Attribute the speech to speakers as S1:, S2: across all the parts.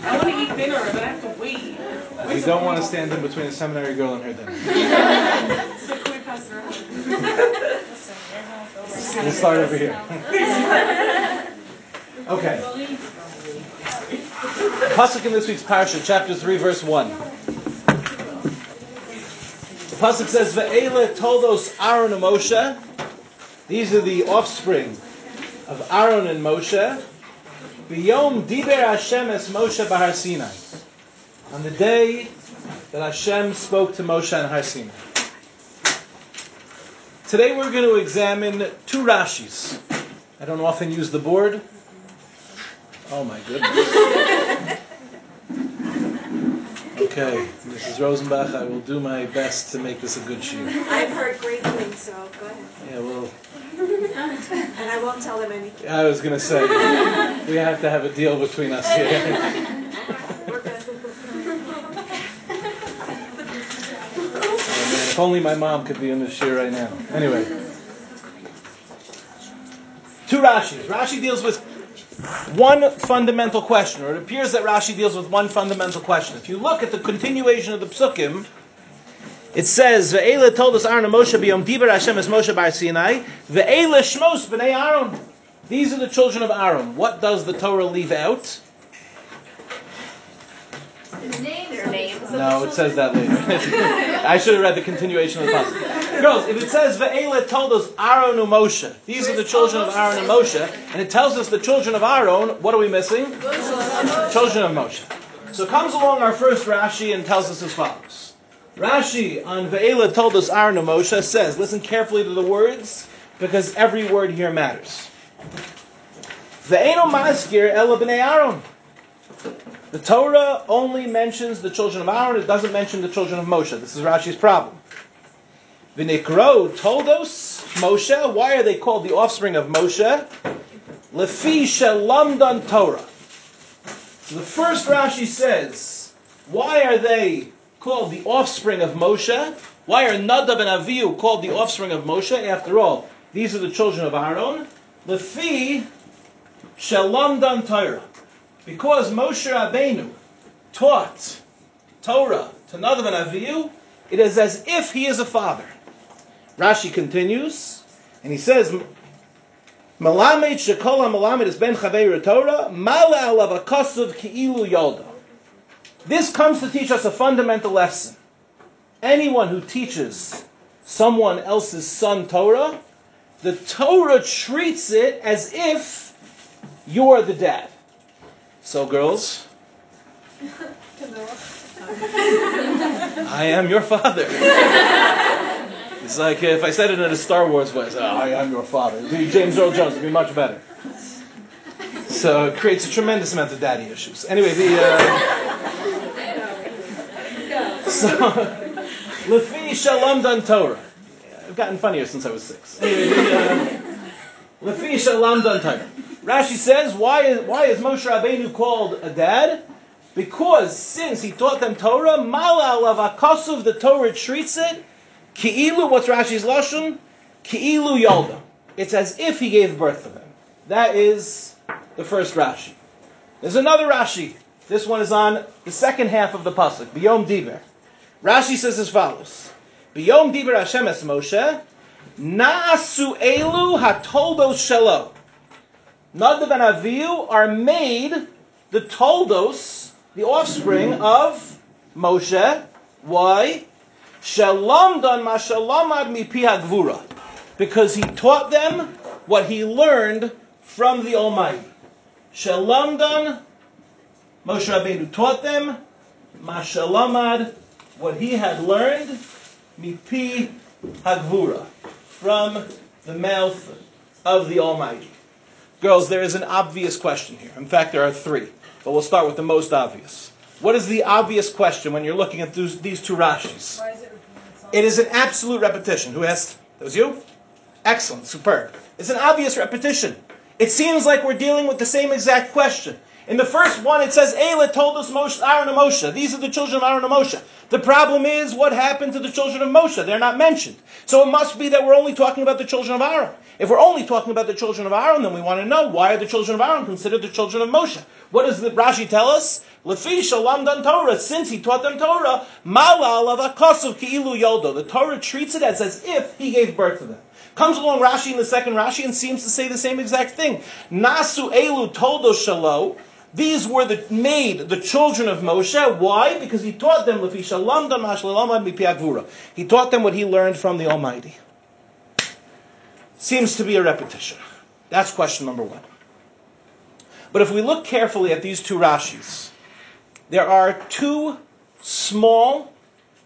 S1: I want to eat dinner, but I have to wait.
S2: We don't want to stand in between a seminary girl and her dinner.
S1: So can we pass it around?
S2: We'll start over here. okay. Pasuk in this week's parsha, chapter three, verse one. The pasuk says, "Ve'ela toldos Aaron and Moshe." These are the offspring of Aaron and Moshe. B'yom diber Hashem es Moshe b'Har Sinai. On the day that Hashem spoke to Moshe and Har Sinai. Today we're going to examine two Rashis. I don't often use the board. Oh my goodness. Okay, Mrs. Rosenbach, I will do my best to make this a good sheet.
S3: I've heard great things, so go ahead.
S2: Yeah, well,
S3: And I won't tell them anything.
S2: I was going to say, we have to have a deal between us here. If only my mom could be in this shiur right now. Anyway. Two Rashis. Rashi deals with one fundamental question, or it appears that Rashi deals with one fundamental question. If you look at the continuation of the psukim, it says, "Ve'ela toldos Aaron and Moshe b'yom diber Hashem es Moshe bar Sinai. Ve'ela shmos b'nei Aaron." These are the children of Aaron. What does the Torah leave out?
S4: Their names.
S2: No, it says that later. I should have read the continuation of the passage. Girls, if it says Ve'ela toldos Aaron and Moshe, these are the children of Aaron and Moshe, and it tells us the children of Aaron, what are we missing? Children of Moshe. So comes along our first Rashi and tells us as follows. Rashi on Ve'ela toldos Aaron and Moshe says, listen carefully to the words, because every word here matters. Ve'eno maskir ela b'nei Aaron. The Torah only mentions the children of Aaron, it doesn't mention the children of Moshe. This is Rashi's problem. V'nikro toldos Moshe. Why are they called the offspring of Moshe? Lefi shelamdan Torah. So the first Rashi says, why are they called the offspring of Moshe? Why are Nadav and Avihu called the offspring of Moshe? After all, these are the children of Aaron. Lefi shelamdan Torah. Because Moshe Rabbeinu taught Torah to Nadav and Avihu, it is as if he is a father. Rashi continues, and he says, Malamed shekola malamed is ben chaveir Torah, mala alav akasuv ki'ilu yolda. This comes to teach us a fundamental lesson. Anyone who teaches someone else's son Torah, the Torah treats it as if you're the dad. So, girls, I am your father. It's like if I said it in a Star Wars voice, oh, I am your father. It'd be James Earl Jones would be much better. So it creates a tremendous amount of daddy issues. Anyway, the uh, so Lefi Shalamdan Torah. I've gotten funnier since I was six. Lefi Shalamdan Torah. Rashi says, why is, why is Moshe Rabbeinu called a dad? Because since he taught them Torah, Mala alav the Torah treats it, ki'ilu, what's Rashi's lashon? Ki'ilu yolda. It's as if he gave birth to them. That is the first Rashi. There's another Rashi. This one is on the second half of the pasuk, Biyom Diber. Rashi says as follows: Biyom Diber Hashem es Moshe, Naasu elu hatoldos shelo. Nadav and Avihu are made the toldos, the offspring of Moshe. Why? Shalamdan mashalamad mipi hagvura. Because he taught them what he learned from the Almighty. Shalamdan, Moshe Rabbeinu taught them, mashalamad, what he had learned, mipi hagvura, from the mouth of the Almighty. Girls, there is an obvious question here. In fact, there are three, but we'll start with the most obvious. What is the obvious question when you're looking at those, these two Rashis? It is an absolute repetition. Who asked? That was you? Excellent, superb. It's an obvious repetition. It seems like we're dealing with the same exact question. In the first one, it says, Elah toldos Moshe, Aaron and Moshe. These are the children of Aaron and Moshe. The problem is, what happened to the children of Moshe? They're not mentioned. So it must be that we're only talking about the children of Aaron. If we're only talking about the children of Aaron, then we want to know why are the children of Aaron considered the children of Moshe? What does the Rashi tell us? Torah, since he taught them Torah. The Torah treats it as, as if he gave birth to them. Comes along Rashi in the second Rashi and seems to say the same exact thing. Nasu elu toldo shalo. These were the, made the children of Moshe. Why? Because he taught them. He taught them what he learned from the Almighty. Seems to be a repetition. That's question number one. But if we look carefully at these two Rashis, there are two small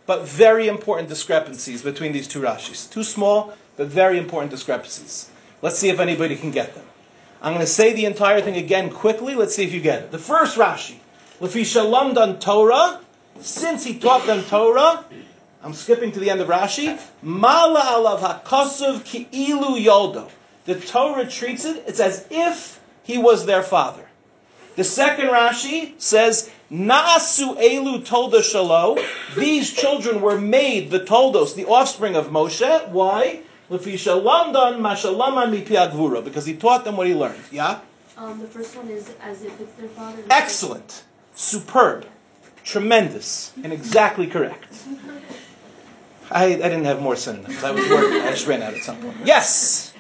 S2: but very important discrepancies between these two Rashis. Two small but very important discrepancies. Let's see if anybody can get them. I'm going to say the entire thing again quickly. Let's see if you get it. The first Rashi, Lefi Shalamdan Torah, since he taught them Torah, I'm skipping to the end of Rashi. Mala alav hakasuv ki'ilu yoldo. The Torah treats it, it's as if he was their father. The second Rashi says, Naasu elu tolda shalo. These children were made the toldos, the offspring of Moshe. Why? Lefisha lamdan mashalaman mipiagvura. Because he taught them what he learned. Yeah?
S4: Um, the first one is as if it's their father.
S2: Excellent. Superb. Tremendous. And exactly correct. I, I didn't have more synonyms. I was working. I just ran out at some point. Yes!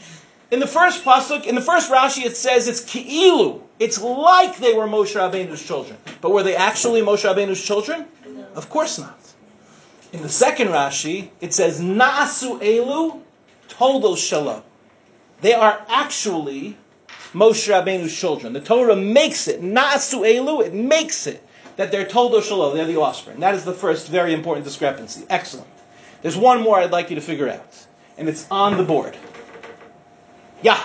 S2: In the first pasuk, in the first Rashi, it says it's ki'ilu. It's like they were Moshe Rabbeinu's children. But were they actually Moshe Rabbeinu's children? Of course not. In the second Rashi, it says Nasu Elu Toldos Shalom. They are actually Moshe Rabbeinu's children. The Torah makes it Nasu Elu. It makes it that they're Toldos Shalom. They're the offspring. That is the first very important discrepancy. Excellent. There's one more I'd like you to figure out, and it's on the board. Yeah.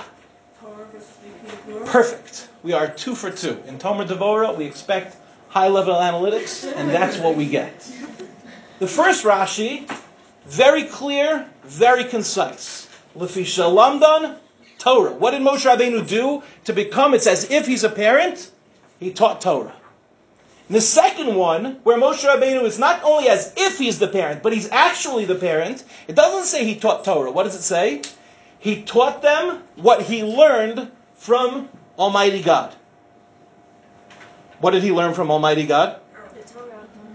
S1: Torah versus Mipiagvura.
S2: Perfect. We are two for two. In Tomer Devora, we expect high level analytics, and that's what we get. The first Rashi, very clear, very concise. Lefi Shalamdan Torah. What did Moshe Rabbeinu do to become? It's as if he's a parent. He taught Torah. And the second one, where Moshe Rabbeinu is not only as if he's the parent, but he's actually the parent. It doesn't say he taught Torah. What does it say? He taught them what he learned from Almighty God. What did he learn from Almighty God?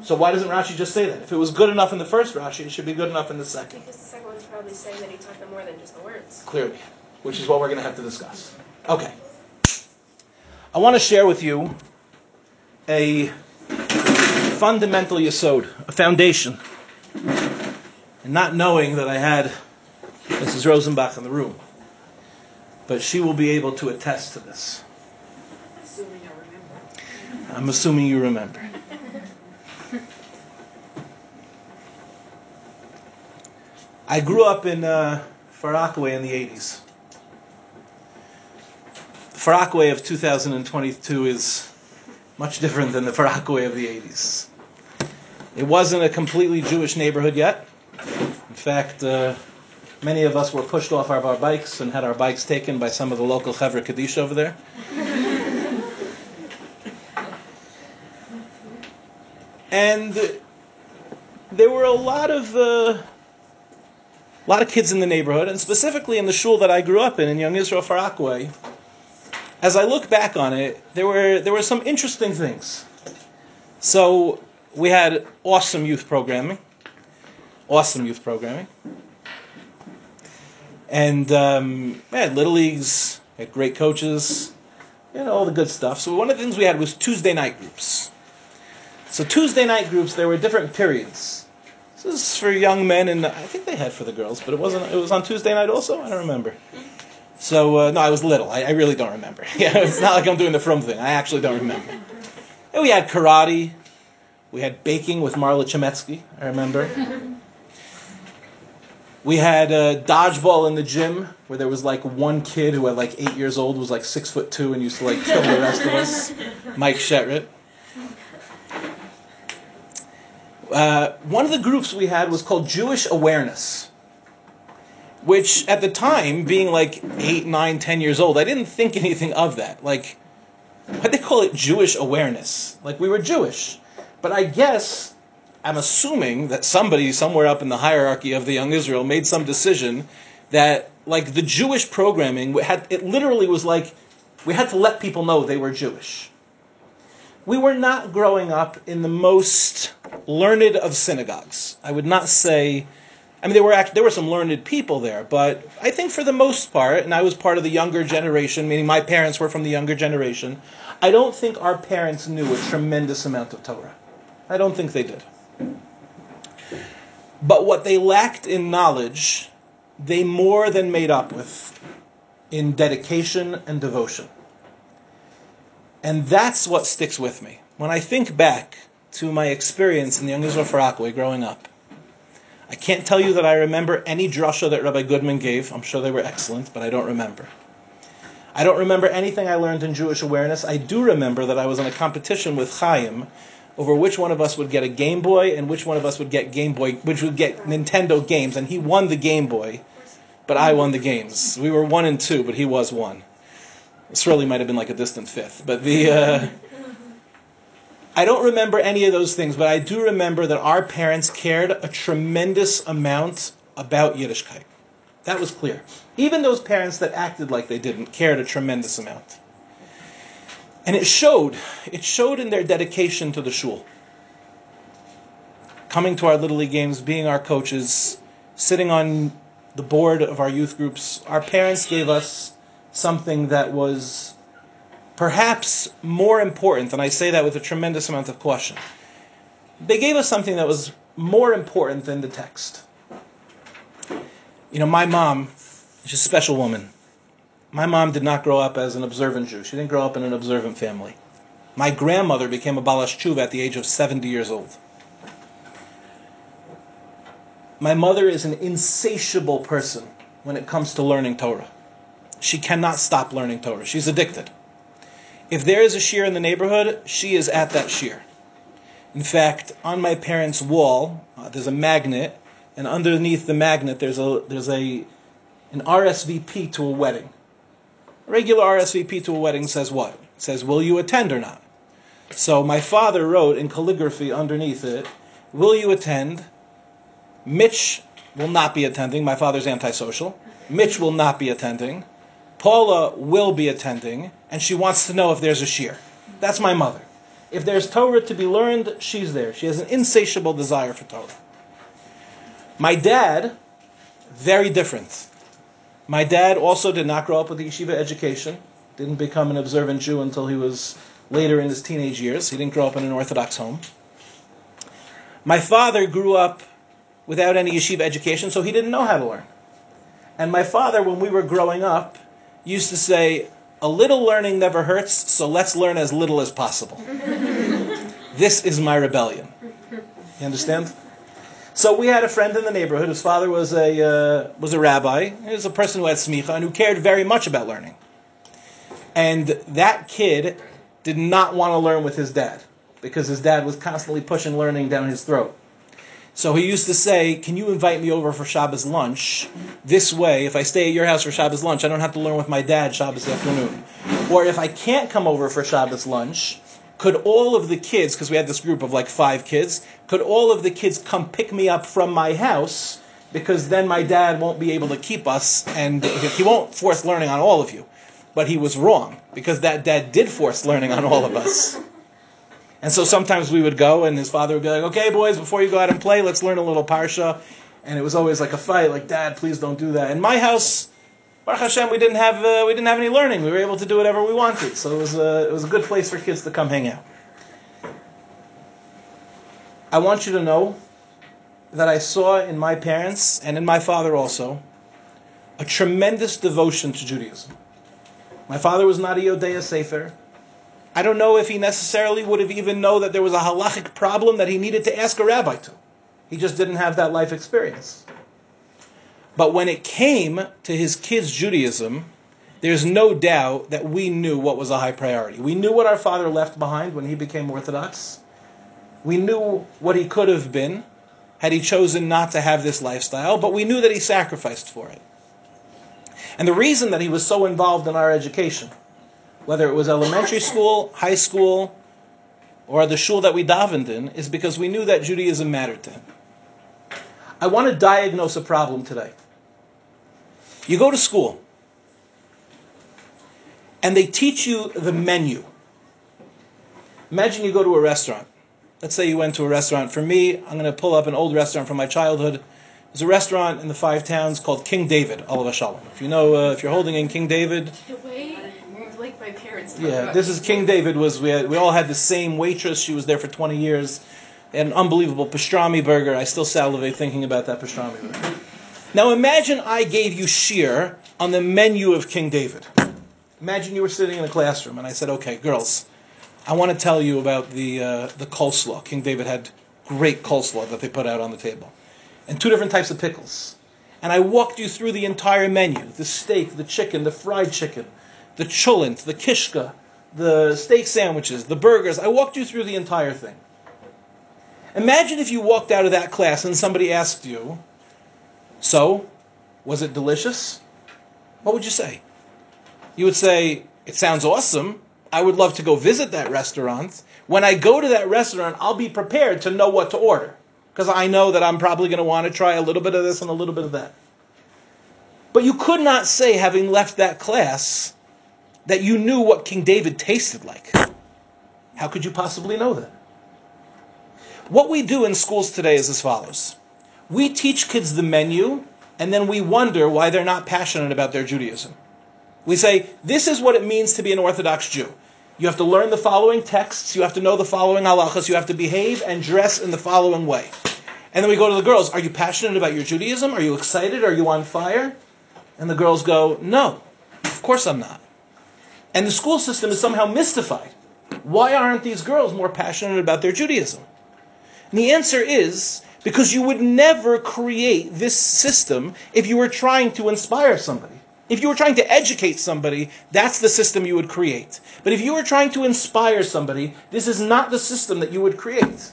S3: The Torah.
S2: So why doesn't Rashi just say that? If it was good enough in the first Rashi, it should be good enough in the second.
S3: Because the second one's probably saying that he taught them more than just the words.
S2: Clearly, which is what we're going to have to discuss. Okay. I want to share with you a fundamental yesod, a foundation. And not knowing that I had Mrs. Rosenbach in the room. But she will be able to attest to this.
S3: Assuming I remember.
S2: I'm assuming you remember. I grew up in uh, in the 80s. The Far Rockaway of 2022 is much different than the Far Rockaway of the 80s. It wasn't a completely Jewish neighborhood yet. In fact, uh, many of us were pushed off of our bikes and had our bikes taken by some of the local Chevra Kaddish over there. and there were a lot of uh, a lot of kids in the neighborhood, and specifically in the shul that I grew up in in Young Israel Far Rockaway. As I look back on it, there were there were some interesting things. So we had awesome youth programming, awesome youth programming, and um, we had little leagues, we had great coaches, you know, all the good stuff. So one of the things we had was Tuesday night groups. So Tuesday night groups, there were different periods. This is for young men, and I think they had for the girls, but it wasn't. It was on Tuesday night also. I don't remember. So uh, no, I was little. I, I really don't remember. Yeah, it's not like I'm doing the from thing. I actually don't remember. And we had karate. We had baking with Marla Chemetsky. I remember. We had uh, dodgeball in the gym where there was like one kid who at like eight years old was like six foot two and used to like kill the rest of us. Mike Shetrit. Uh, one of the groups we had was called Jewish Awareness, which at the time, being like eight, nine, ten years old, I didn't think anything of that. Like, why'd they call it Jewish Awareness? Like, we were Jewish. But I guess, I'm assuming that somebody somewhere up in the hierarchy of the Young Israel made some decision that, like, the Jewish programming, had, it literally was like, we had to let people know they were Jewish. We were not growing up in the most learned of synagogues. I would not say. I mean, there were act- there were some learned people there, but I think for the most part, and I was part of the younger generation, meaning my parents were from the younger generation. I don't think our parents knew a tremendous amount of Torah. I don't think they did. But what they lacked in knowledge, they more than made up with in dedication and devotion. And that's what sticks with me. When I think back to my experience in the Young Israel growing up, I can't tell you that I remember any drasha that Rabbi Goodman gave. I'm sure they were excellent, but I don't remember. I don't remember anything I learned in Jewish awareness. I do remember that I was in a competition with Chaim over which one of us would get a Game Boy and which one of us would get Game Boy, which would get Nintendo games, and he won the Game Boy, but I won the games. We were one and two, but he was one. Surely might have been like a distant fifth, but the. Uh, I don't remember any of those things, but I do remember that our parents cared a tremendous amount about Yiddishkeit. That was clear. Even those parents that acted like they didn't cared a tremendous amount. And it showed. It showed in their dedication to the shul. Coming to our Little League games, being our coaches, sitting on the board of our youth groups, our parents gave us something that was perhaps more important, and I say that with a tremendous amount of caution. They gave us something that was more important than the text. You know, my mom, she's a special woman. My mom did not grow up as an observant Jew. She didn't grow up in an observant family. My grandmother became a Baalas Teshuva at the age of 70 years old. My mother is an insatiable person when it comes to learning Torah. She cannot stop learning Torah. She's addicted. If there is a shiur in the neighborhood, she is at that shiur. In fact, on my parents' wall, uh, there's a magnet, and underneath the magnet, there's a there's a an RSVP to a wedding. A regular RSVP to a wedding says what? It says, "Will you attend or not?" So my father wrote in calligraphy underneath it, "Will you attend?" Mitch will not be attending. My father's antisocial. Mitch will not be attending. Paula will be attending, and she wants to know if there's a shiur. That's my mother. If there's Torah to be learned, she's there. She has an insatiable desire for Torah. My dad, very different. My dad also did not grow up with the yeshiva education, didn't become an observant Jew until he was later in his teenage years. He didn't grow up in an Orthodox home. My father grew up without any yeshiva education, so he didn't know how to learn. And my father, when we were growing up, used to say, A little learning never hurts, so let's learn as little as possible. this is my rebellion. You understand? So we had a friend in the neighborhood. His father was a uh, was a rabbi. He was a person who had smicha and who cared very much about learning. And that kid did not want to learn with his dad because his dad was constantly pushing learning down his throat. So he used to say, Can you invite me over for Shabbos lunch? This way, if I stay at your house for Shabbos lunch, I don't have to learn with my dad Shabbos afternoon. Or if I can't come over for Shabbos lunch, could all of the kids, because we had this group of like five kids, could all of the kids come pick me up from my house? Because then my dad won't be able to keep us, and he won't force learning on all of you. But he was wrong, because that dad did force learning on all of us. And so sometimes we would go, and his father would be like, "Okay, boys, before you go out and play, let's learn a little parsha." And it was always like a fight, like, "Dad, please don't do that." In my house, Baruch Hashem, we didn't have uh, we didn't have any learning. We were able to do whatever we wanted, so it was a it was a good place for kids to come hang out. I want you to know that I saw in my parents and in my father also a tremendous devotion to Judaism. My father was not a Yodea Sefer. I don't know if he necessarily would have even known that there was a halachic problem that he needed to ask a rabbi to. He just didn't have that life experience. But when it came to his kids' Judaism, there's no doubt that we knew what was a high priority. We knew what our father left behind when he became Orthodox. We knew what he could have been had he chosen not to have this lifestyle, but we knew that he sacrificed for it. And the reason that he was so involved in our education whether it was elementary school, high school, or the shul that we davened in, is because we knew that Judaism mattered to him. I want to diagnose a problem today. You go to school, and they teach you the menu. Imagine you go to a restaurant. Let's say you went to a restaurant. For me, I'm going to pull up an old restaurant from my childhood. There's a restaurant in the Five Towns called King David, Olav Shalom. If you know, uh, if you're holding in King David,
S3: Like my parents.
S2: yeah, this is King David. Was we had, we all had the same waitress. She was there for 20 years. An unbelievable pastrami burger. I still salivate thinking about that pastrami burger. Now imagine I gave you shiur on the menu of King David. Imagine you were sitting in a classroom and I said, "Okay, girls, I want to tell you about the uh, the coleslaw. King David had great coleslaw that they put out on the table, and two different types of pickles. And I walked you through the entire menu: the steak, the chicken, the fried chicken, the cholent, the kishka, the steak sandwiches, the burgers. I walked you through the entire thing. Imagine if you walked out of that class and somebody asked you, "So, was it delicious?" What would you say? You would say, "It sounds awesome." I would love to go visit that restaurant. When I go to that restaurant, I'll be prepared to know what to order because I know that I'm probably going to want to try a little bit of this and a little bit of that. But you could not say, having left that class, that you knew what King David tasted like. How could you possibly know that? What we do in schools today is as follows we teach kids the menu, and then we wonder why they're not passionate about their Judaism. We say, this is what it means to be an Orthodox Jew. You have to learn the following texts, you have to know the following halachas, you have to behave and dress in the following way. And then we go to the girls, are you passionate about your Judaism? Are you excited? Are you on fire? And the girls go, no, of course I'm not. And the school system is somehow mystified. Why aren't these girls more passionate about their Judaism? And the answer is because you would never create this system if you were trying to inspire somebody. If you were trying to educate somebody, that's the system you would create. But if you were trying to inspire somebody, this is not the system that you would create.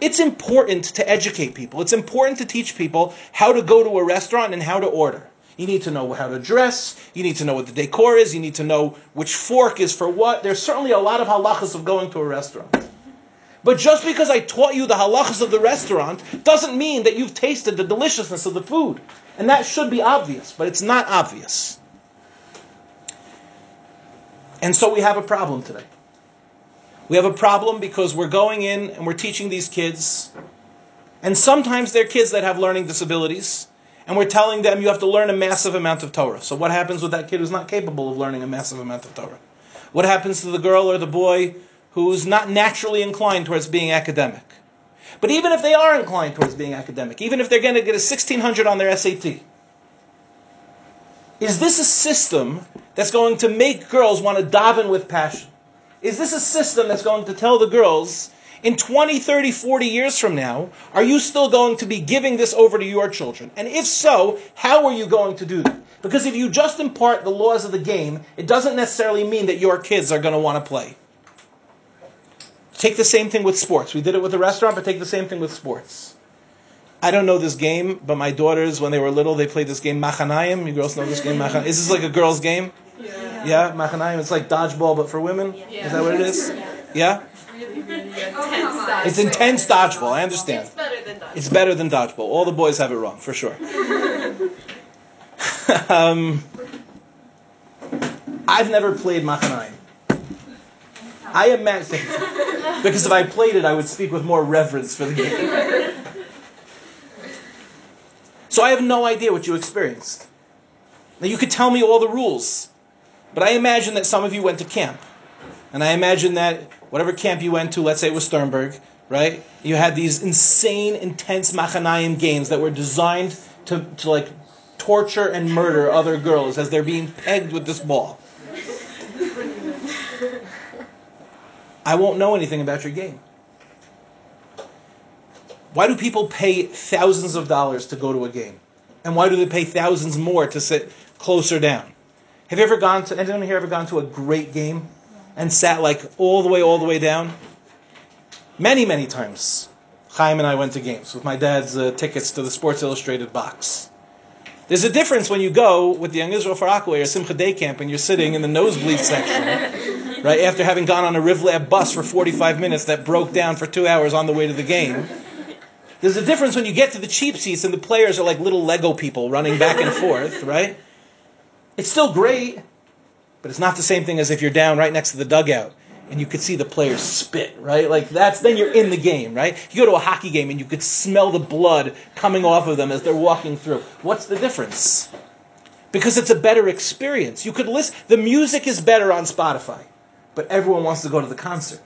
S2: It's important to educate people. It's important to teach people how to go to a restaurant and how to order. You need to know how to dress. You need to know what the decor is. You need to know which fork is for what. There's certainly a lot of halachas of going to a restaurant. But just because I taught you the halachas of the restaurant doesn't mean that you've tasted the deliciousness of the food. And that should be obvious, but it's not obvious. And so we have a problem today. We have a problem because we're going in and we're teaching these kids, and sometimes they're kids that have learning disabilities, and we're telling them you have to learn a massive amount of Torah. So what happens with that kid who's not capable of learning a massive amount of Torah? What happens to the girl or the boy who's not naturally inclined towards being academic? But even if they are inclined towards being academic, even if they're going to get a 1600 on their SAT, is this a system that's going to make girls want to daven with passion? Is this a system that's going to tell the girls in 20, 30, 40 years from now, are you still going to be giving this over to your children? And if so, how are you going to do that? Because if you just impart the laws of the game, it doesn't necessarily mean that your kids are going to want to play. Take the same thing with sports. We did it with the restaurant, but take the same thing with sports. I don't know this game, but my daughters, when they were little, they played this game Machanayim. You girls know this game Machanayim? Is this like a girls' game?
S1: Yeah.
S2: Yeah, Machanayim. It's like dodgeball, but for women. Yeah. Is that what it is? Yeah. It's intense dodgeball. I understand.
S3: It's better than dodgeball.
S2: It's better than dodgeball. All the boys have it wrong for sure. um, I've never played Machanayim. I imagine because if I played it, I would speak with more reverence for the game. So I have no idea what you experienced. Now you could tell me all the rules, but I imagine that some of you went to camp, and I imagine that whatever camp you went to, let's say it was Sternberg, right? You had these insane, intense Machanayim games that were designed to, to like torture and murder other girls as they're being pegged with this ball. I won't know anything about your game. Why do people pay thousands of dollars to go to a game? And why do they pay thousands more to sit closer down? Have you ever gone to anyone here ever gone to a great game and sat like all the way, all the way down? Many, many times. Chaim and I went to games with my dad's uh, tickets to the Sports Illustrated box. There's a difference when you go with the Young Israel Far Rockaway or Simcha Day Camp and you're sitting in the nosebleed section, right, after having gone on a Rivlab bus for 45 minutes that broke down for two hours on the way to the game. There's a difference when you get to the cheap seats and the players are like little Lego people running back and forth, right? It's still great, but it's not the same thing as if you're down right next to the dugout and you could see the players spit, right? Like that's then you're in the game, right? You go to a hockey game and you could smell the blood coming off of them as they're walking through. What's the difference? Because it's a better experience. You could listen the music is better on Spotify, but everyone wants to go to the concert.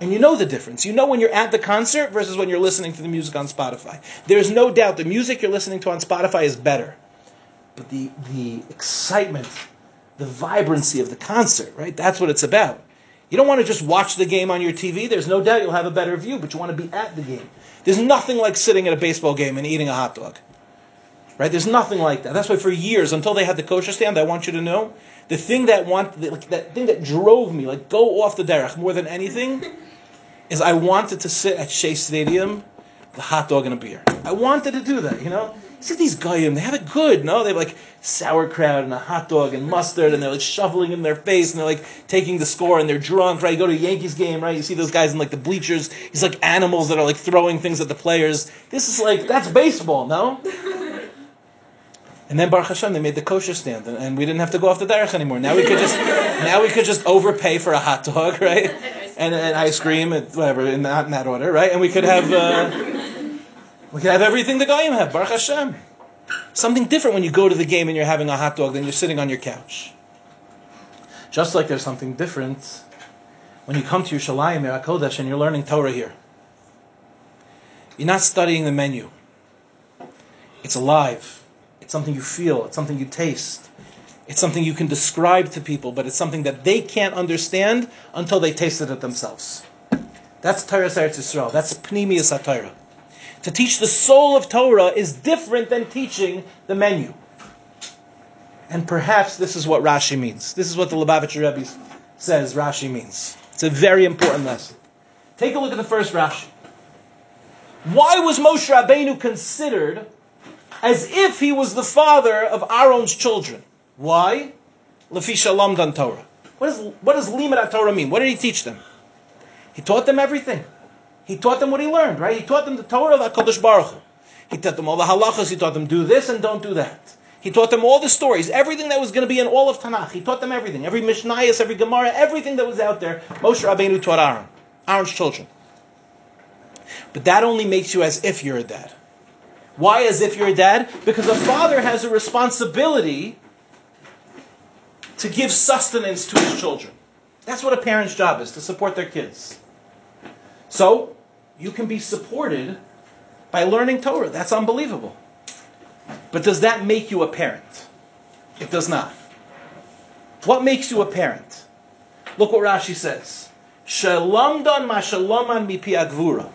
S2: And you know the difference. You know when you're at the concert versus when you're listening to the music on Spotify. There's no doubt the music you're listening to on Spotify is better. But the the excitement, the vibrancy of the concert, right? That's what it's about. You don't want to just watch the game on your TV. There's no doubt you'll have a better view, but you want to be at the game. There's nothing like sitting at a baseball game and eating a hot dog. Right? There's nothing like that. That's why for years, until they had the kosher stand, I want you to know, the thing that want like that thing that drove me, like go off the derech more than anything, is I wanted to sit at Shea Stadium, the hot dog and a beer. I wanted to do that, you know? See these goyim, they have it good, no? They have like sauerkraut and a hot dog and mustard, and they're like shoveling in their face, and they're like taking the score, and they're drunk, right? You go to a Yankees game, right? You see those guys in like the bleachers, He's like animals that are like throwing things at the players. This is like, that's baseball, no? And then Baruch Hashem, they made the kosher stand, and, and we didn't have to go off the derech anymore. Now we could just, now we could just overpay for a hot dog, right? And, and ice cream, and whatever, in that, in that order, right? And we could have, uh, we could have everything the Goyim have, Baruch Hashem. Something different when you go to the game and you're having a hot dog than you're sitting on your couch. Just like there's something different when you come to your Yerushalayim, Kodesh, and you're learning Torah here. You're not studying the menu. It's alive. It's something you feel. It's something you taste. It's something you can describe to people, but it's something that they can't understand until they tasted it themselves. That's Torah Eretz Yisrael. That's Pnimius HaTorah. To teach the soul of Torah is different than teaching the menu. And perhaps this is what Rashi means. This is what the Lubavitcher Rebbe says Rashi means. It's a very important lesson. Take a look at the first Rashi. Why was Moshe Rabbeinu considered as if he was the father of Aaron's children? Why? Lefi Shalamdan Torah. What does, what does Torah mean? What did he teach them? He taught them everything. He taught them what he learned, right? He taught them the Torah of HaKadosh Baruch Hu. He taught them all the halachas. He taught them do this and don't do that. He taught them all the stories, everything that was going to be in all of Tanakh. He taught them everything, every Mishnayos, every Gemara, everything that was out there. Moshe Rabbeinu taught Aaron, Aaron's children. But that only makes you as if you're a dad. Why as if you're a dad? Because a father has a responsibility to give sustenance to his children. That's what a parent's job is, to support their kids. So, you can be supported by learning Torah. That's unbelievable. But does that make you a parent? It does not. What makes you a parent? Look what Rashi says. Shalamdan mashalaman mipi agvura.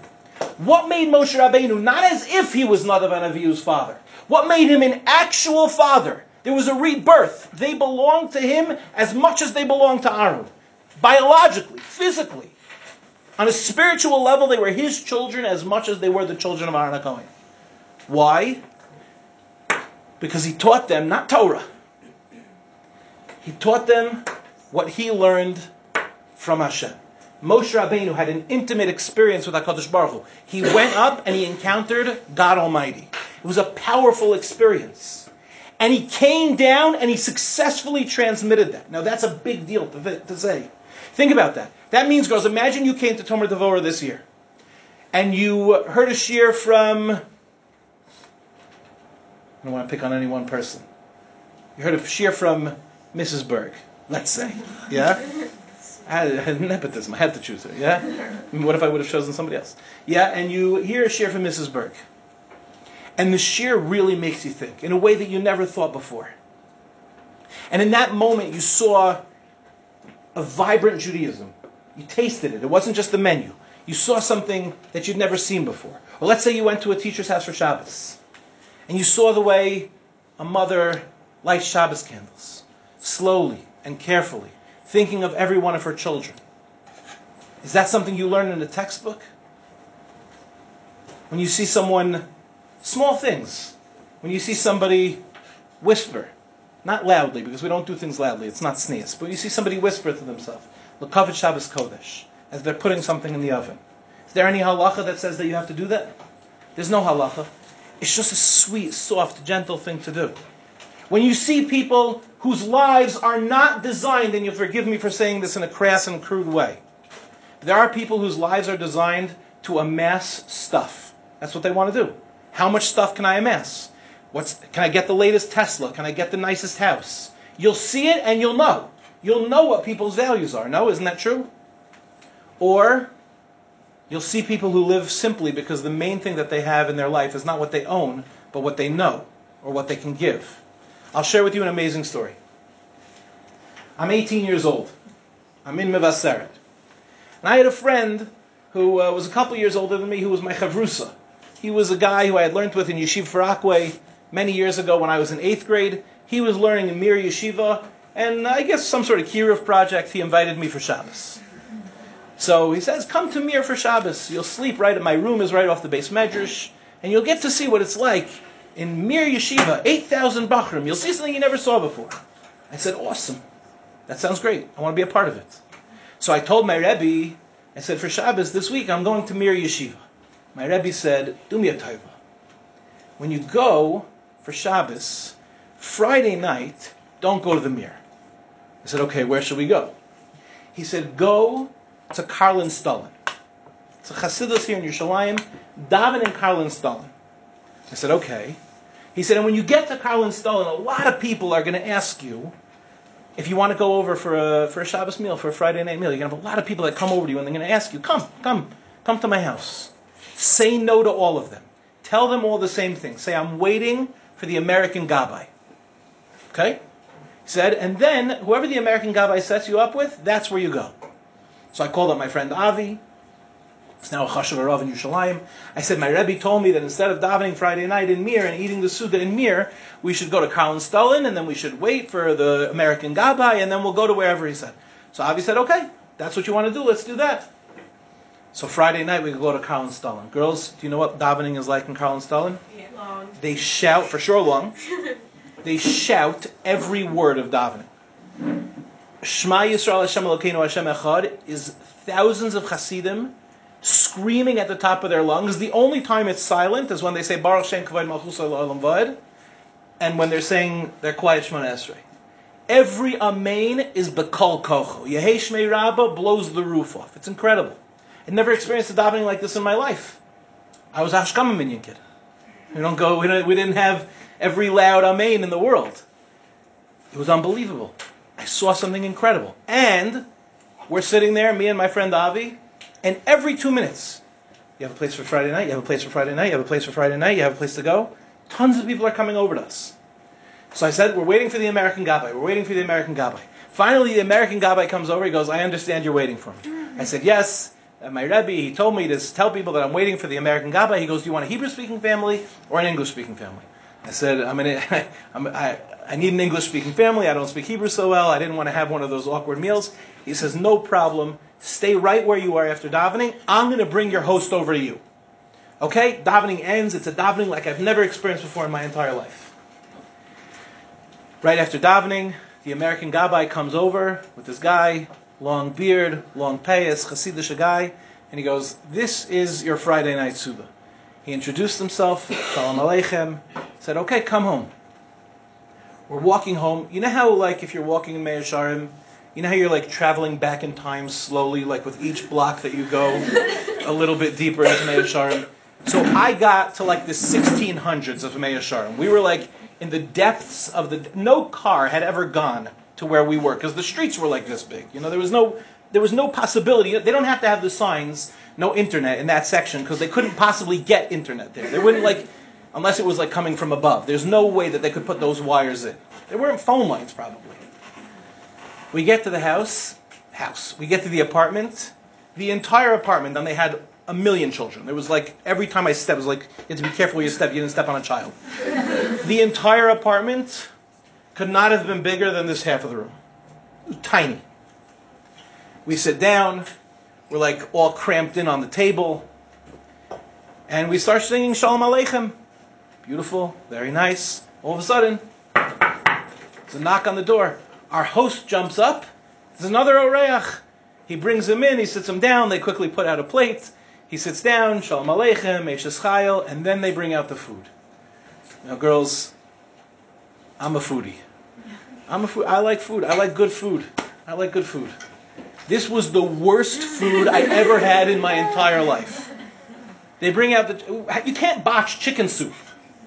S2: What made Moshe Rabbeinu not as if he was Nadav Avihu's father? What made him an actual father? There was a rebirth. They belonged to him as much as they belonged to Aaron. Biologically, physically. On a spiritual level, they were his children as much as they were the children of Aaron HaKohen. Why? Because he taught them not Torah. He taught them what he learned from Hashem. Moshe Rabbeinu had an intimate experience with HaKadosh Baruch Hu. He went up and he encountered God Almighty. It was a powerful experience. And he came down and he successfully transmitted that. Now that's a big deal to, to say. Think about that. That means, girls, imagine you came to Tomer Devora this year, and you heard a shiur from. I don't want to pick on any one person. You heard a shiur from Mrs. Berg, let's say. Yeah? I had nepotism. I had to choose her. Yeah? What if I would have chosen somebody else? Yeah, and you hear a shiur from Mrs. Berg. And the shiur really makes you think in a way that you never thought before. And in that moment, you saw a vibrant Judaism. You tasted it. It wasn't just the menu. You saw something that you'd never seen before. Or let's say you went to a teacher's house for Shabbos, and you saw the way a mother lights Shabbos candles, slowly and carefully, thinking of every one of her children. Is that something you learn in a textbook? When you see someone, small things, when you see somebody whisper, not loudly, because we don't do things loudly, it's not sneeze, but you see somebody whisper to themselves, L'kavit Shabbos Kodesh, as they're putting something in the oven. Is there any halacha that says that you have to do that? There's no halacha. It's just a sweet, soft, gentle thing to do. When you see people whose lives are not designed, and you'll forgive me for saying this in a crass and crude way, there are people whose lives are designed to amass stuff. That's what they want to do. How much stuff can I amass? What's, can I get the latest Tesla? Can I get the nicest house? You'll see it and you'll know. You'll know what people's values are. No, isn't that true? Or you'll see people who live simply because the main thing that they have in their life is not what they own, but what they know or what they can give. I'll share with you an amazing story. I'm 18 years old. I'm in Mevaseret. And I had a friend who uh, was a couple years older than me who was my chavrusa. He was a guy who I had learned with in Yeshiva Far Rockaway many years ago when I was in eighth grade. He was learning in Mir Yeshiva, and I guess some sort of kiruv project. He invited me for Shabbos. So he says, "Come to Mir for Shabbos. You'll sleep right. At my room is right off the beis medrash, and you'll get to see what it's like in Mir Yeshiva, eight thousand bachrim. You'll see something you never saw before." I said, "Awesome. That sounds great. I want to be a part of it." So I told my Rebbe, I said, for Shabbos this week, I'm going to Mir Yeshiva. My Rebbe said, do me a taiva. When you go for Shabbos, Friday night, don't go to the mirror. I said, okay, where should we go? He said, go to Karlin Stolin. It's a Chassidus here in Yerushalayim, daven in Karlin Stolin. I said, okay. He said, and when you get to Karlin Stolin, a lot of people are going to ask you, if you want to go over for a, for a Shabbos meal, for a Friday night meal, you're going to have a lot of people that come over to you and they're going to ask you, come, come, come to my house. Say no to all of them. Tell them all the same thing. Say, I'm waiting for the American Gabbai. Okay? Said, and then whoever the American Gabbai sets you up with, that's where you go. So I called up my friend Avi. It's now a Chashav Arav in Yerushalayim. I said, my Rebbe told me that instead of davening Friday night in Mir and eating the Suda in Mir, we should go to Karlin Stolin, and then we should wait for the American Gabbai, and then we'll go to wherever he said. So Avi said, okay, that's what you want to do, let's do that. So Friday night we go to Karlin Stolin. Girls, do you know what davening is like in Karlin Stolin?
S3: Yeah. Long.
S2: They shout, for sure long, they shout every word of davening. Shema Yisrael Hashem Elokeinu Hashem Echad is thousands of Hasidim screaming at the top of their lungs. The only time it's silent is when they say Baruch Shem Kavod Malchus Olam Vad, and when they're saying their quiet Shemona Esrei. Every Amen is Bekal Kocho. Yehei Shmei Rabbah blows the roof off. It's incredible. I never experienced a davening like this in my life. I was Hashkama Minyan kid. We don't go. We, don't, we didn't have every loud Amen in the world. It was unbelievable. I saw something incredible, and we're sitting there, me and my friend Avi, and every two minutes, you have a place for Friday night, you have a place for Friday night, you have a place for Friday night, you have a place to go. Tons of people are coming over to us. So I said, We're waiting for the American Gabbai. We're waiting for the American Gabbai. Finally, the American Gabbai comes over. He goes, I understand you're waiting for me. I said, Yes. My Rebbe, he told me to tell people that I'm waiting for the American Gabbai. He goes, Do you want a Hebrew speaking family or an English speaking family? I said, I'm in a, I'm, I, I need an English speaking family. I don't speak Hebrew so well. I didn't want to have one of those awkward meals. He says, No problem. Stay right where you are after davening. I'm going to bring your host over to you. Okay? Davening ends. It's a davening like I've never experienced before in my entire life. Right after davening, the American Gabbai comes over with this guy, long beard, long payas, Hasidish guy, and he goes, This is your Friday night Suda. He introduced himself, Shalom Aleichem, said, Okay, come home. We're walking home. You know how, like, if you're walking in Meah Shearim, you know how you're like traveling back in time slowly, like with each block that you go a little bit deeper into Meah Shearim? So I got to like the 1600s of Meah Shearim. We were like in the depths of the. No car had ever gone to where we were because the streets were like this big. You know, there was no there was no possibility. They don't have to have the signs, no internet in that section because they couldn't possibly get internet there. They wouldn't like unless it was like coming from above. There's no way that they could put those wires in. There weren't phone lines probably. We get to the house, house. We get to the apartment, the entire apartment, and they had a million children. There was like every time I stepped, it was like you had to be careful where you step. You didn't step on a child. the entire apartment could not have been bigger than this half of the room. Tiny. We sit down. We're like all cramped in on the table, and we start singing Shalom Aleichem. Beautiful, very nice. All of a sudden, there's a knock on the door. Our host jumps up. There's another Oreach. He brings him in, he sits him down, they quickly put out a plate. He sits down, Shalom Aleichem, Eshes Chayil, and then they bring out the food. Now, girls, I'm a foodie. I'm a food. I like food. I like good food. I like good food. This was the worst food I ever had in my entire life. They bring out the. You can't botch chicken soup.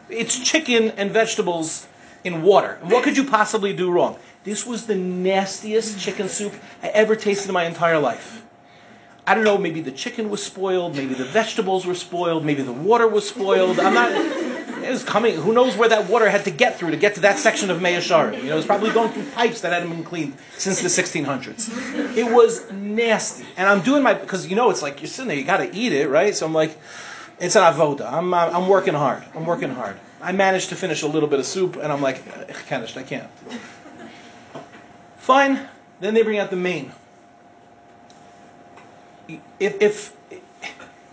S2: It's chicken and vegetables in water. What could you possibly do wrong? This was the nastiest chicken soup I ever tasted in my entire life. I don't know, maybe the chicken was spoiled, maybe the vegetables were spoiled, maybe the water was spoiled. I'm not. It was coming. Who knows where that water had to get through to get to that section of Meah Shearim? You know, it was probably going through pipes that hadn't been cleaned since the 1600s. It was nasty. And I'm doing my because you know it's like you're sitting there, you got to eat it, right? So I'm like, it's an avoda. I'm uh, I'm working hard. I'm working hard. I managed to finish a little bit of soup, and I'm like, can't. I can't. Fine. Then they bring out the main. If, if,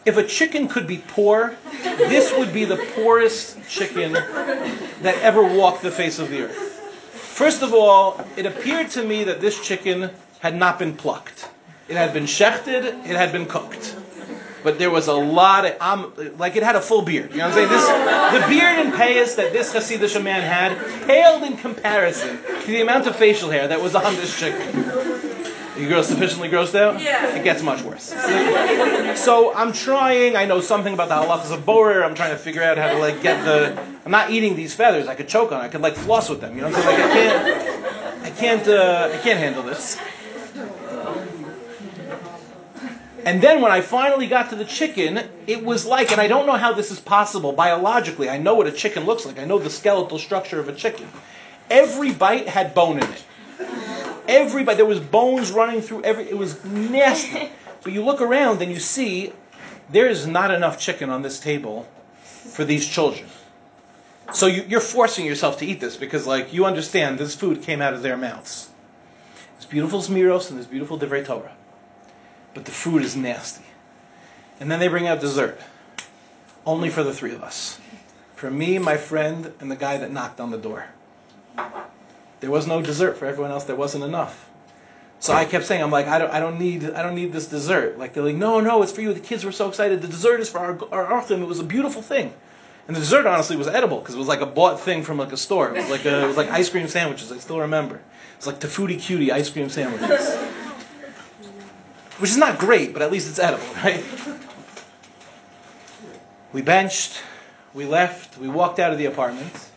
S2: if a chicken could be poor, this would be the poorest chicken that ever walked the face of the earth. First of all, it appeared to me that this chicken had not been plucked. It had been shechted, it had been cooked. But there was a lot of, um, like it had a full beard. You know what I'm saying? This, the beard and payas that this Hasidic man had paled in comparison to the amount of facial hair that was on this chicken. You girls sufficiently grossed out?
S1: Yeah.
S2: It gets much worse. So I'm trying. I know something about the halachas of borer. I'm trying to figure out how to like get the. I'm not eating these feathers. I could choke on. I could like floss with them. You know what I'm saying? Like I can't. I can't. Uh, I can't handle this. And then when I finally got to the chicken, it was like, and I don't know how this is possible biologically. I know what a chicken looks like. I know the skeletal structure of a chicken. Every bite had bone in it. Every bite, there was bones running through every. It was nasty. But you look around and you see there is not enough chicken on this table for these children. So you, you're forcing yourself to eat this because, like, you understand this food came out of their mouths. There's beautiful zmiros and there's beautiful divrei Torah but the food is nasty. And then they bring out dessert, only for the three of us. For me, my friend, and the guy that knocked on the door. There was no dessert for everyone else. There wasn't enough. So I kept saying, I'm like, I don't, I don't need, I don't need this dessert. Like they're like, no, no, it's for you. The kids were so excited. The dessert is for our, our Arthur. It was a beautiful thing. And the dessert honestly was edible because it was like a bought thing from like a store. It was like a, it was like ice cream sandwiches. I still remember. It's like Tofutti Cutie ice cream sandwiches which is not great, but at least it's edible, right? We benched, we left, we walked out of the apartment,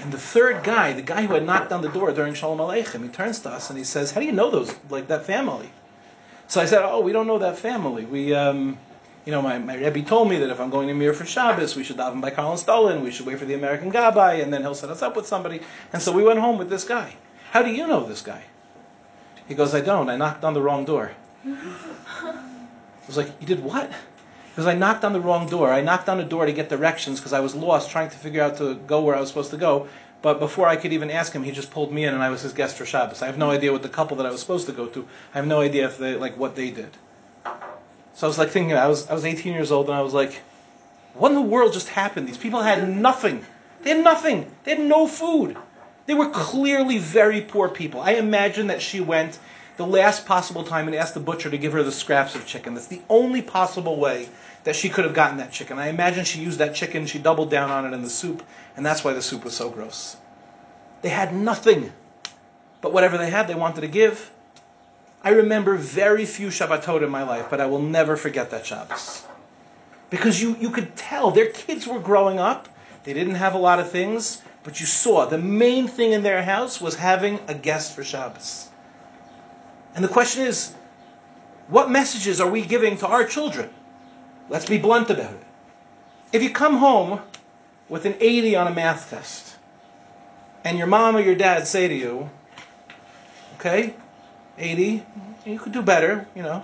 S2: and the third guy, the guy who had knocked on the door during Shalom Aleichem, he turns to us and he says, "How do you know those like that family?" So I said, "Oh, we don't know that family. We." Um, you know, my, my Rebbe told me that if I'm going to Mir for Shabbos, we should daven by and Stalin, we should wait for the American Gabbai, and then he'll set us up with somebody. And so we went home with this guy. How do you know this guy? He goes, I don't. I knocked on the wrong door. I was like, You did what? Because I knocked on the wrong door. I knocked on the door to get directions because I was lost trying to figure out to go where I was supposed to go. But before I could even ask him, he just pulled me in and I was his guest for Shabbos. I have no idea what the couple that I was supposed to go to, I have no idea if they, like, what they did. So I was like thinking, I was, I was 18 years old and I was like, what in the world just happened? These people had nothing. They had nothing. They had no food. They were clearly very poor people. I imagine that she went the last possible time and asked the butcher to give her the scraps of chicken. That's the only possible way that she could have gotten that chicken. I imagine she used that chicken, she doubled down on it in the soup, and that's why the soup was so gross. They had nothing. But whatever they had, they wanted to give. I remember very few Shabbatot in my life, but I will never forget that Shabbos. Because you, you could tell their kids were growing up, they didn't have a lot of things, but you saw the main thing in their house was having a guest for Shabbos. And the question is, what messages are we giving to our children? Let's be blunt about it. If you come home with an 80 on a math test, and your mom or your dad say to you, okay, 80, you could do better, you know.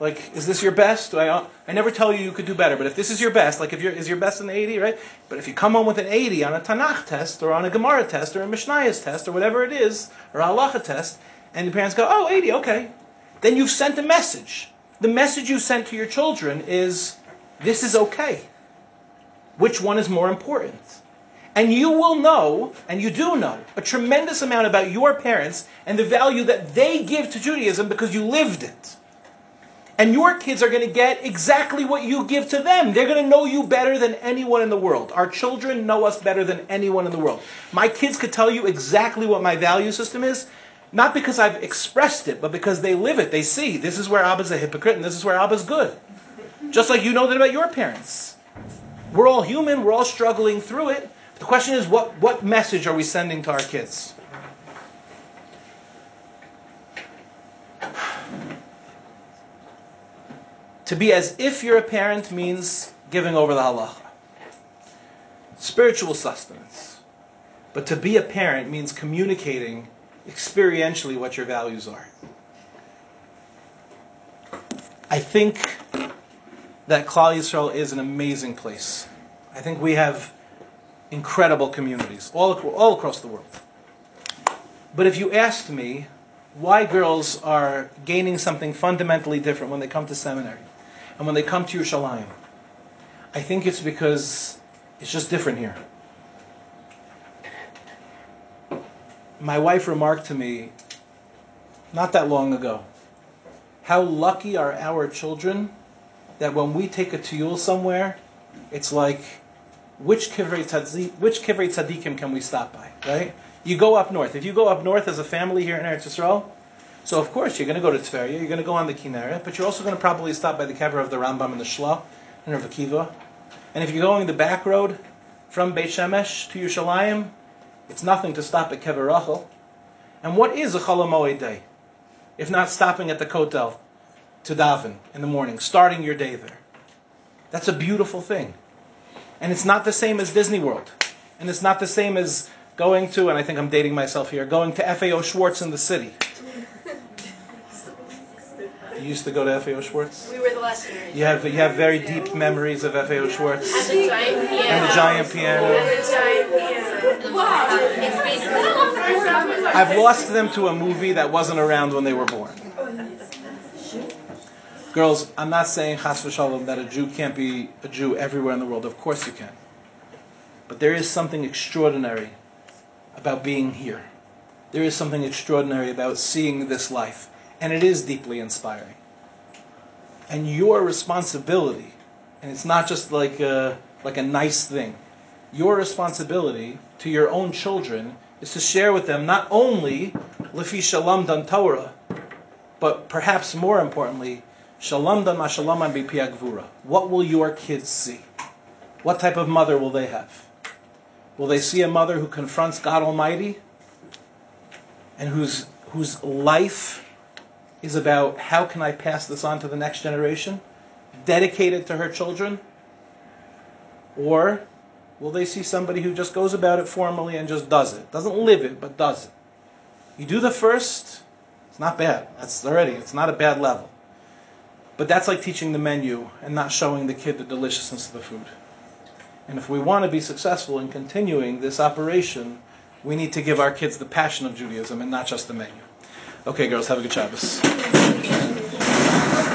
S2: Like, is this your best? I, I never tell you you could do better, but if this is your best, like if you're, is your best an 80, right? But if you come home with an 80 on a Tanakh test, or on a Gemara test, or a Mishnayos test, or whatever it is, or a Halacha test, and the parents go, oh, 80, okay. Then you've sent a message. The message you sent to your children is, this is okay. Which one is more important? And you will know, and you do know, a tremendous amount about your parents and the value that they give to Judaism because you lived it. And your kids are going to get exactly what you give to them. They're going to know you better than anyone in the world. Our children know us better than anyone in the world. My kids could tell you exactly what my value system is, not because I've expressed it, but because they live it. They see this is where Abba's a hypocrite and this is where Abba's good. Just like you know that about your parents. We're all human, we're all struggling through it. The question is what, what message are we sending to our kids? To be as if you're a parent means giving over the halacha. Spiritual sustenance. But to be a parent means communicating experientially what your values are. I think that Klal Yisrael is an amazing place. I think we have incredible communities all, all across the world. But if you asked me why girls are gaining something fundamentally different when they come to seminary and when they come to Yerushalayim, I think it's because it's just different here. My wife remarked to me not that long ago how lucky are our children that when we take a tiyul somewhere, it's like which kivrei tzaddik, which kivrei can we stop by, right? You go up north. If you go up north as a family here in Eretz Yisrael, so of course you're going to go to Tveria, you're going to go on the Kinneret, but you're also going to probably stop by the kever of the Rambam and the Shla and Rav Akiva. And if you're going the back road from Beit Shemesh to Yerushalayim, it's nothing to stop at Kever Rachel. And what is a Chol day? If not stopping at the Kotel to daven in the morning, starting your day there. That's a beautiful thing. And it's not the same as Disney World. And it's not the same as going to, and I think I'm dating myself here, going to FAO Schwarz in the city. You used to go to FAO Schwarz?
S3: We were the last generation.
S2: You have, you have very deep memories of FAO Schwarz.
S3: And the giant piano.
S2: and the giant piano.
S3: And the giant piano.
S2: I've lost them to a movie that wasn't around when they were born. Girls, I'm not saying chas v'shalom that a Jew can't be a Jew everywhere in the world. Of course you can. But there is something extraordinary about being here. There is something extraordinary about seeing this life. And it is deeply inspiring. And your responsibility, and it's not just like a, like a nice thing, your responsibility to your own children is to share with them not only Lefi Shalamdan Torah, but perhaps more importantly, Shalamdan Mashalaman Gvura. What will your kids see? What type of mother will they have? Will they see a mother who confronts God Almighty and whose, whose life is about how can I pass this on to the next generation, dedicated to her children? Or will they see somebody who just goes about it formally and just does it? Doesn't live it, but does it. You do the first, it's not bad. That's already, it's not a bad level. But that's like teaching the menu and not showing the kid the deliciousness of the food. And if we want to be successful in continuing this operation, we need to give our kids the passion of Judaism and not just the menu. Okay, girls, have a good Shabbos.